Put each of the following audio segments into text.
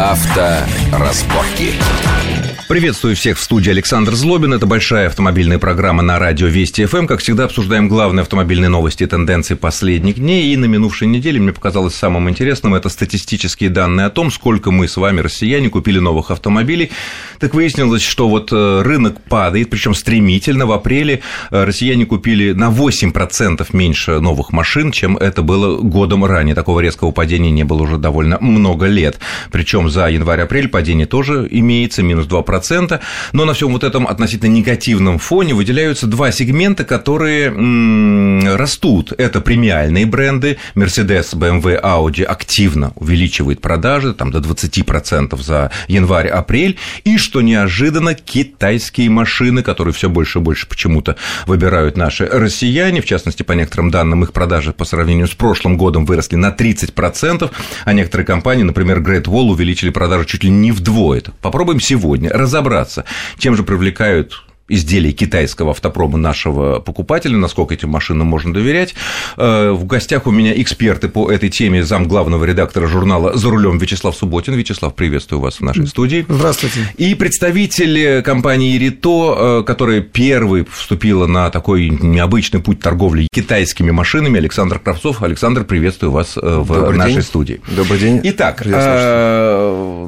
Авторазборки. Приветствую всех в студии Александр Злобин. Это большая автомобильная программа на радио Вести ФМ. Как всегда, обсуждаем главные автомобильные новости и тенденции последних дней. И на минувшей неделе мне показалось самым интересным это статистические данные о том, сколько мы с вами, россияне, купили новых автомобилей. Так выяснилось, что вот э, рынок падает, причем стремительно. В апреле э, россияне купили на 8% меньше новых машин, чем это было годом ранее. Такого резкого падения не было уже довольно много лет. Причем за январь-апрель падение тоже имеется, минус 2%. 2%, но на всем вот этом относительно негативном фоне выделяются два сегмента, которые растут. Это премиальные бренды, Mercedes, BMW, Audi активно увеличивают продажи, там до 20% за январь-апрель, и, что неожиданно, китайские машины, которые все больше и больше почему-то выбирают наши россияне, в частности, по некоторым данным, их продажи по сравнению с прошлым годом выросли на 30%, а некоторые компании, например, Great Wall, увеличили продажи чуть ли не вдвое. Попробуем сегодня разобраться, чем же привлекают изделий китайского автопрома нашего покупателя, насколько этим машинам можно доверять. Э, в гостях у меня эксперты по этой теме, зам главного редактора журнала «За рулем» Вячеслав Субботин. Вячеслав, приветствую вас в нашей студии. Здравствуйте. И представитель компании «Рито», э, которая первой вступила на такой необычный путь торговли китайскими машинами, Александр Кравцов. Александр, приветствую вас э, в Добрый нашей день. студии. Добрый день. Итак,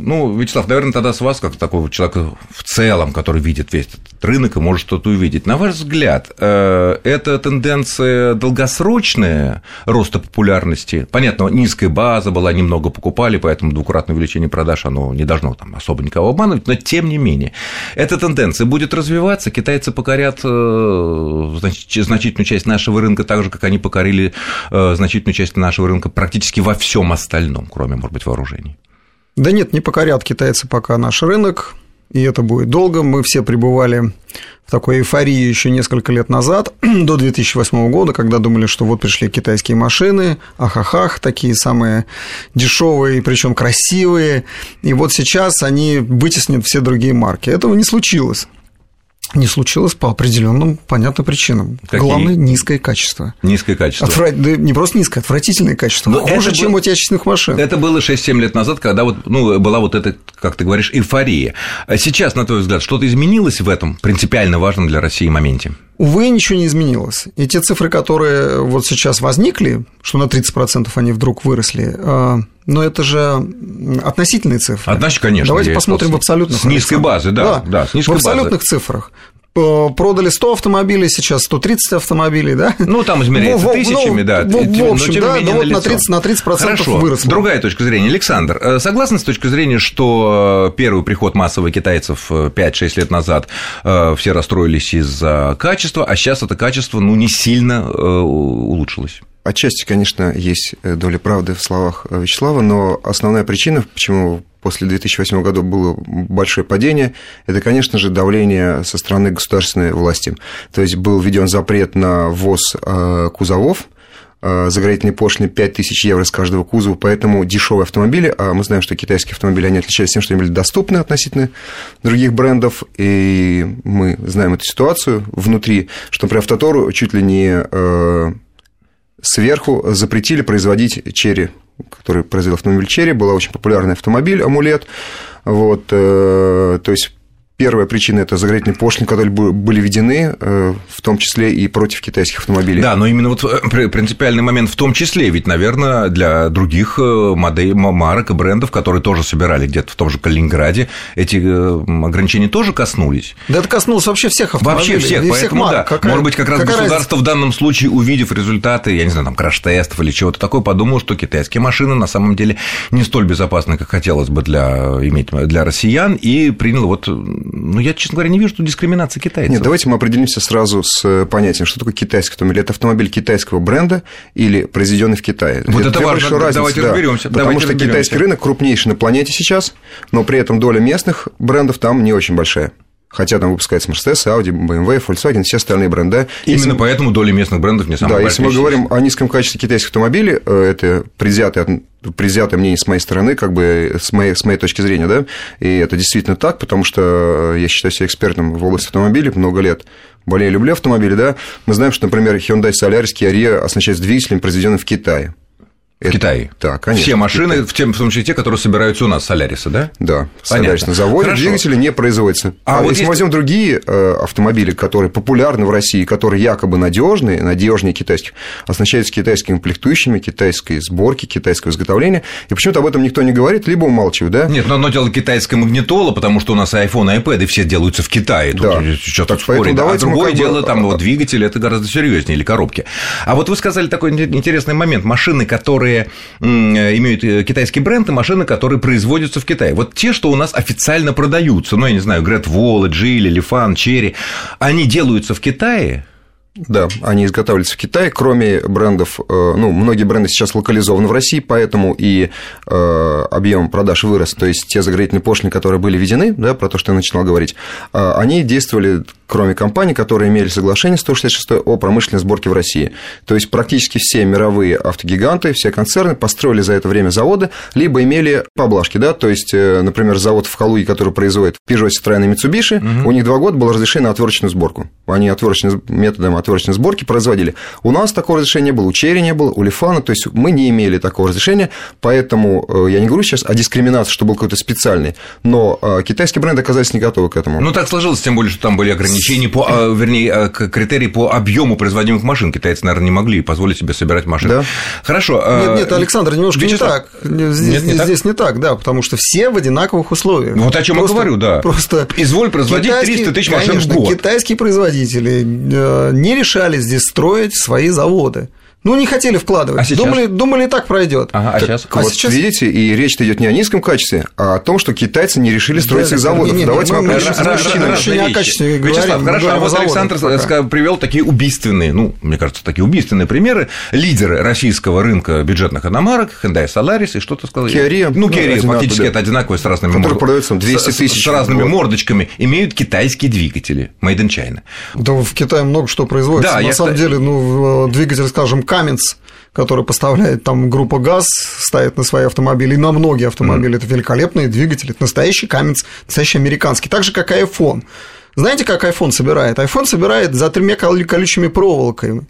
ну, Вячеслав, наверное, тогда с вас, как такого человека в целом, который видит весь этот рынок, и может что-то увидеть. На ваш взгляд, э, это тенденция долгосрочная роста популярности? Понятно, низкая база была, немного покупали, поэтому двукратное увеличение продаж, оно не должно там особо никого обманывать, но тем не менее, эта тенденция будет развиваться, китайцы покорят э, значительную часть нашего рынка так же, как они покорили э, значительную часть нашего рынка практически во всем остальном, кроме, может быть, вооружений. Да нет, не покорят китайцы пока наш рынок и это будет долго. Мы все пребывали в такой эйфории еще несколько лет назад, до 2008 года, когда думали, что вот пришли китайские машины, ахахах, такие самые дешевые, причем красивые, и вот сейчас они вытеснят все другие марки. Этого не случилось не случилось по определенным понятным причинам. Какие? Главное низкое качество. Низкое качество. Отвра... Да не просто низкое, отвратительное качество. Но хуже, это чем был... у отечественных машин. Это было 6-7 лет назад, когда вот, ну, была вот эта, как ты говоришь, эйфория. А сейчас, на твой взгляд, что-то изменилось в этом принципиально важном для России моменте? Увы, ничего не изменилось. И те цифры, которые вот сейчас возникли, что на 30% они вдруг выросли, а, но это же относительные цифры. Однажды, конечно. Давайте посмотрим в абсолютных. С низкой базы, да. да, да с низкой в абсолютных базы. цифрах. Э, продали 100 автомобилей, сейчас 130 автомобилей, да? Ну, там измеряется в, тысячами, ну, да. В, в общем, да, да вот на 30, на 30% Хорошо. выросло. Другая точка зрения. Александр, э, согласны с точки зрения, что э, первый приход массовый китайцев 5-6 лет назад все расстроились из-за качества, а сейчас это качество, ну, не сильно улучшилось? Отчасти, конечно, есть доля правды в словах Вячеслава, но основная причина, почему после 2008 года было большое падение, это, конечно же, давление со стороны государственной власти. То есть был введен запрет на ввоз э, кузовов, э, заградительные пошлины 5000 евро с каждого кузова, поэтому дешевые автомобили, а мы знаем, что китайские автомобили, они отличались тем, что они были доступны относительно других брендов, и мы знаем эту ситуацию внутри, что, например, Автотору чуть ли не э, сверху запретили производить черри который произвел автомобиль Черри, была очень популярный автомобиль «Амулет», вот, э, то есть Первая причина – это заградительные пошлины, которые были введены, э, в том числе и против китайских автомобилей. Да, но именно вот э, принципиальный момент в том числе, ведь, наверное, для других э, моделей, марок и брендов, которые тоже собирали где-то в том же Калининграде, эти ограничения тоже коснулись. Да это коснулось вообще всех автомобилей. Вообще всех, поэтому, марок. да, какая, может быть, как раз государство разница? в данном случае, увидев результаты, я не знаю, там, краш-тестов или чего-то такое, подумало, что китайские машины на самом деле не столь безопасны, как хотелось бы для, иметь, для россиян, и принял вот ну, я, честно говоря, не вижу тут дискриминации китайцев. Нет, давайте мы определимся сразу с э, понятием, что такое китайский автомобиль. Это автомобиль китайского бренда или произведенный в Китае. Вот это, это важно. Разница, давайте да. разберемся. Потому давайте что разберемся. китайский рынок крупнейший на планете сейчас, но при этом доля местных брендов там не очень большая. Хотя там выпускается Mercedes, Audi, BMW, Volkswagen, все остальные бренды. Именно если... поэтому доля местных брендов не самая Да, если мы говорим о низком качестве китайских автомобилей, э, это предвзятое, предвзятое мнение с моей стороны, как бы с моей, с моей точки зрения, да, и это действительно так, потому что я считаю себя экспертом в области автомобилей много лет, более люблю автомобили, да, мы знаем, что, например, Hyundai Solaris Kia Rio оснащается двигателем, произведенным в Китае. В Китае? Да, конечно. Все машины, в, тем, в том числе те, которые собираются у нас, Соляриса, да? Да, Солярис на заводе, Хорошо. двигатели не производятся. А, а вот если есть... мы возьмем другие э, автомобили, которые популярны в России, которые якобы надежные, надежнее китайских, оснащаются китайскими комплектующими, китайской сборки, китайского изготовления, и почему-то об этом никто не говорит, либо умалчивает, да? Нет, но одно дело китайская магнитола, потому что у нас iPhone, iPad, и все делаются в Китае, тут да. что так спорить. А другое дело, бы... там, вот двигатель, это гораздо серьезнее, или коробки. А вот вы сказали такой интересный момент, машины, которые имеют э, китайский бренд, и машины, которые производятся в Китае. Вот те, что у нас официально продаются, ну, я не знаю, Грет Волла, Джили, Лифан, Черри, они делаются в Китае, да, они изготавливаются в Китае, кроме брендов, э, ну, многие бренды сейчас локализованы в России, поэтому и э, объем продаж вырос, то есть те заградительные пошлины, которые были введены, да, про то, что я начинал говорить, э, они действовали, кроме компаний, которые имели соглашение 166 о промышленной сборке в России. То есть практически все мировые автогиганты, все концерны построили за это время заводы, либо имели поблажки, да, то есть, например, завод в Калуге, который производит Peugeot, Citroёn и Mitsubishi, угу. у них два года было разрешено на отверточную сборку. Они отверточным методом отверточной сборки производили. У нас такого разрешения не было, у Черри не было, у Лифана, то есть мы не имели такого разрешения, поэтому э, я не говорю сейчас о дискриминации, что был какой-то специальный, но э, китайские бренды оказались не готовы к этому. Ну, так сложилось, тем более, что там были ограничения по, э, вернее, критерии по объему производимых машин. Китайцы, наверное, не могли позволить себе собирать машины. Да. Хорошо. Нет, нет, Александр, немножко Вячеслав. не так. Здесь, нет, не, здесь так? не так, да, потому что все в одинаковых условиях. Вот о чем я говорю, да. Просто Изволь производить 300 тысяч машин конечно, в год. Китайские производители не решали здесь строить свои заводы. Ну, не хотели вкладывать. А сейчас? Думали, думали, так пройдет. Ага, а так, сейчас? А вот сейчас... видите, и речь идет не о низком качестве, а о том, что китайцы не решили строить да, их заводов. Не, не, Давайте мы, мы, мы, мы не о качестве Вячеслав, хорошо, а вот Александр пока. привел такие убийственные, ну, мне кажется, такие убийственные примеры. Лидеры российского рынка бюджетных иномарок, Hyundai Solaris и что-то сказал? Kia Ну, Kia фактически да. это одинаково с разными Который мор... продается 200 тысяч. С, с разными мордочками, имеют китайские двигатели, made in China. Да, в Китае много что производится. Да, На самом деле, ну, двигатель, скажем, Cummins который поставляет там группа ГАЗ, ставит на свои автомобили, и на многие автомобили. Mm. Это великолепные двигатели, это настоящий каменц, настоящий американский. Так же, как и iPhone. Знаете, как iPhone собирает? iPhone собирает за тремя колючими проволоками.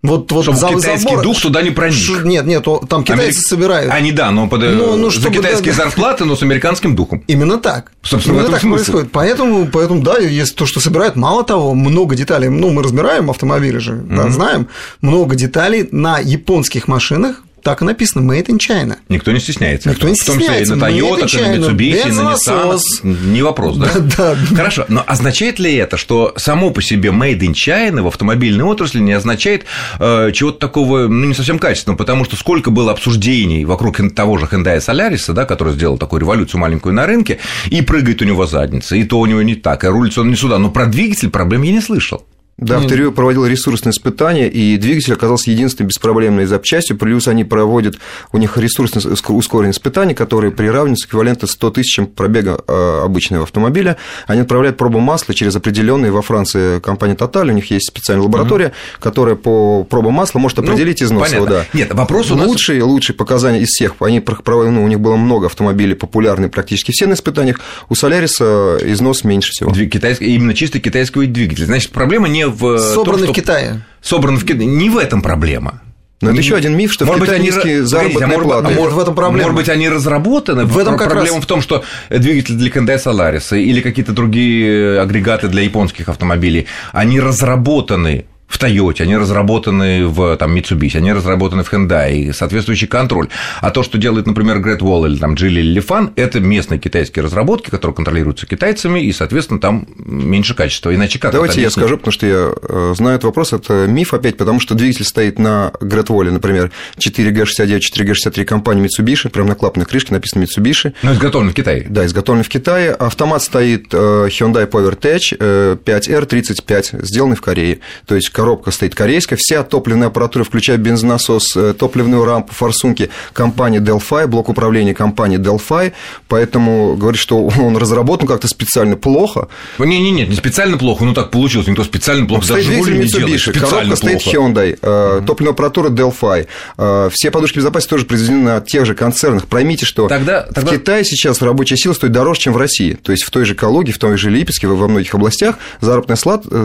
Вот, вот чтобы за, китайский забор... дух туда не проник. Ш... Нет, нет, там китайцы Америк... собирают. Они, да, но под... ну, ну, за китайские да, зарплаты, но с американским духом. Именно так. Собственно, Именно так смысле. происходит. Поэтому, поэтому, да, есть то, что собирают. Мало того, много деталей. Ну, мы разбираем автомобили же, mm-hmm. да, знаем. Много деталей на японских машинах так и написано Made in China. Никто не стесняется. Никто не стесняется. В том числе и на Toyota, и на Mitsubishi, на Nissan. Не вопрос, да? Да, да? Хорошо, но означает ли это, что само по себе Made in China в автомобильной отрасли не означает э, чего-то такого, ну, не совсем качественного, потому что сколько было обсуждений вокруг того же Hyundai Solaris, да, который сделал такую революцию маленькую на рынке, и прыгает у него задница, и то у него не так, и рулится он не сюда, но про двигатель проблем я не слышал. Да, Авторио проводил ресурсные испытания, и двигатель оказался единственной беспроблемной запчастью, плюс они проводят, у них ресурсные ускоренные испытания, которые приравниваются эквиваленту 100 тысячам пробега а, обычного автомобиля. Они отправляют пробу масла через определенные во Франции компании Total, у них есть специальная лаборатория, mm-hmm. которая по пробу масла может ну, определить ну, износ его. Да. Нет, вопрос у нас... Лучшие, лучшие показания из всех, они, ну, у них было много автомобилей популярных практически все на испытаниях, у Соляриса износ меньше всего. Китайский, именно чисто китайский двигатель. Значит, проблема не в Собраны том, в Китае. Собраны в Китае. Не в этом проблема. Но это еще один миф, что может в Китае быть, низкие они... заработные а может, платы. А может, в этом проблема? Может быть, они разработаны? В этом как Проблема раз... в том, что двигатели для Hyundai Solaris или какие-то другие агрегаты для японских автомобилей, они разработаны в Toyota, они разработаны в там, Mitsubishi, они разработаны в Hyundai, соответствующий контроль. А то, что делает, например, Great Wall или там или Lifan, это местные китайские разработки, которые контролируются китайцами, и, соответственно, там меньше качества. Иначе как Давайте я скажу, потому что я э, знаю этот вопрос, это миф опять, потому что двигатель стоит на Great Wall, например, 4G69, 4G63 компании Mitsubishi, прямо на клапанной крышке написано Mitsubishi. Но изготовлен в Китае. Да, изготовлен в Китае. Автомат стоит э, Hyundai PowerTech 5R35, э, сделанный в Корее. То есть коробка стоит корейская, вся топливная аппаратура, включая бензонасос, э, топливную рампу, форсунки компании Delphi, блок управления компании Delphi, поэтому говорит, что он разработан как-то специально плохо. Не-не-не, не специально плохо, ну так получилось, никто специально плохо, даже не делает, коробка плохо. стоит Hyundai, mm-hmm. топливная аппаратура Delphi, э, все подушки безопасности тоже произведены на тех же концернах. Поймите, что тогда, тогда... в Китае сейчас рабочая сила стоит дороже, чем в России, то есть в той же Калуге, в той же Липецке, во многих областях заработная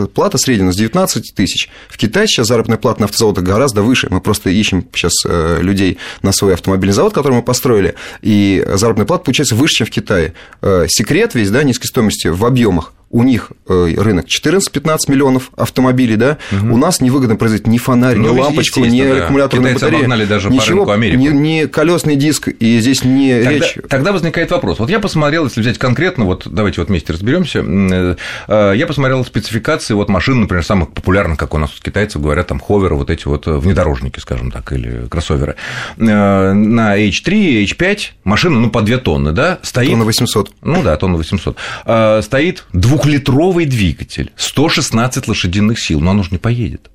плата средняя с 19 тысяч. Вещь. В Китае сейчас заработная плата на автозаводах гораздо выше. Мы просто ищем сейчас э, людей на свой автомобильный завод, который мы построили, и заработная плата получается выше, чем в Китае. Э, секрет весь, да, низкой стоимости в объемах у них э, рынок 14-15 миллионов автомобилей, да, угу. у нас невыгодно производить ни фонарь, ну, ни лампочку, ни да. аккумуляторную Китайцы батарею, даже ничего, по Америку. Ни, ни колесный диск, и здесь не тогда, речь. Тогда возникает вопрос. Вот я посмотрел, если взять конкретно, вот давайте вот вместе разберемся. Э, я посмотрел спецификации вот машин, например, самых популярных, как у нас китайцы говорят, там ховеры, вот эти вот внедорожники, скажем так, или кроссоверы. На H3, H5 машина, ну, по 2 тонны, да, стоит... Тонна 800. Ну да, тонна 800. Стоит двух двухлитровый двигатель, 116 лошадиных сил, но оно же не поедет.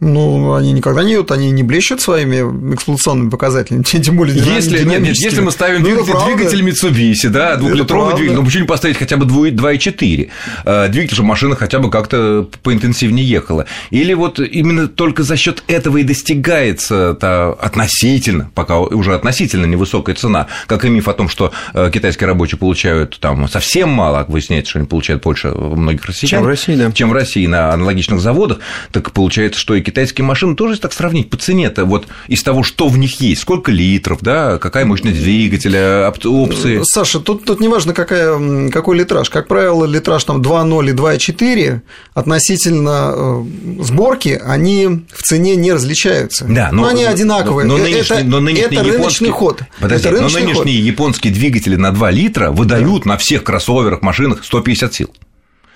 Ну, они никогда не идут, они не блещут своими эксплуатационными показателями, тем более если, нет, нет, если мы ставим ну, двигатель, двигатель Mitsubishi, да, двухлитровый двигатель, ну почему не поставить хотя бы 2,4? А, двигатель, чтобы машина хотя бы как-то поинтенсивнее ехала. Или вот именно только за счет этого и достигается та относительно, пока уже относительно невысокая цена, как и миф о том, что э, китайские рабочие получают там совсем мало, как выясняется, что они получают больше многих россиян, чем в России, да. чем в России на аналогичных заводах, так получается, что и китайские машины тоже, так сравнить по цене-то, вот из того, что в них есть, сколько литров, да, какая мощность двигателя, опции. Саша, тут, тут не важно, какая, какой литраж. Как правило, литраж там 2.0 и 2.4 относительно э, сборки, они в цене не различаются. Да, но, но они одинаковые. Но, но, нынешний, это, но нынешний это рыночный ход. Подожди, это рыночный но нынешние ход. японские двигатели на 2 литра выдают да. на всех кроссоверах, машинах 150 сил.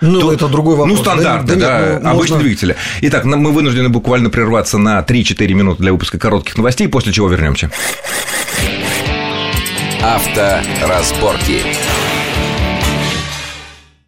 Ну, то, это другой вопрос. Ну, стандартно, да, да, да ну, обычный можно... двигатель. Итак, мы вынуждены буквально прерваться на 3-4 минуты для выпуска коротких новостей, после чего вернемся. Авторазборки.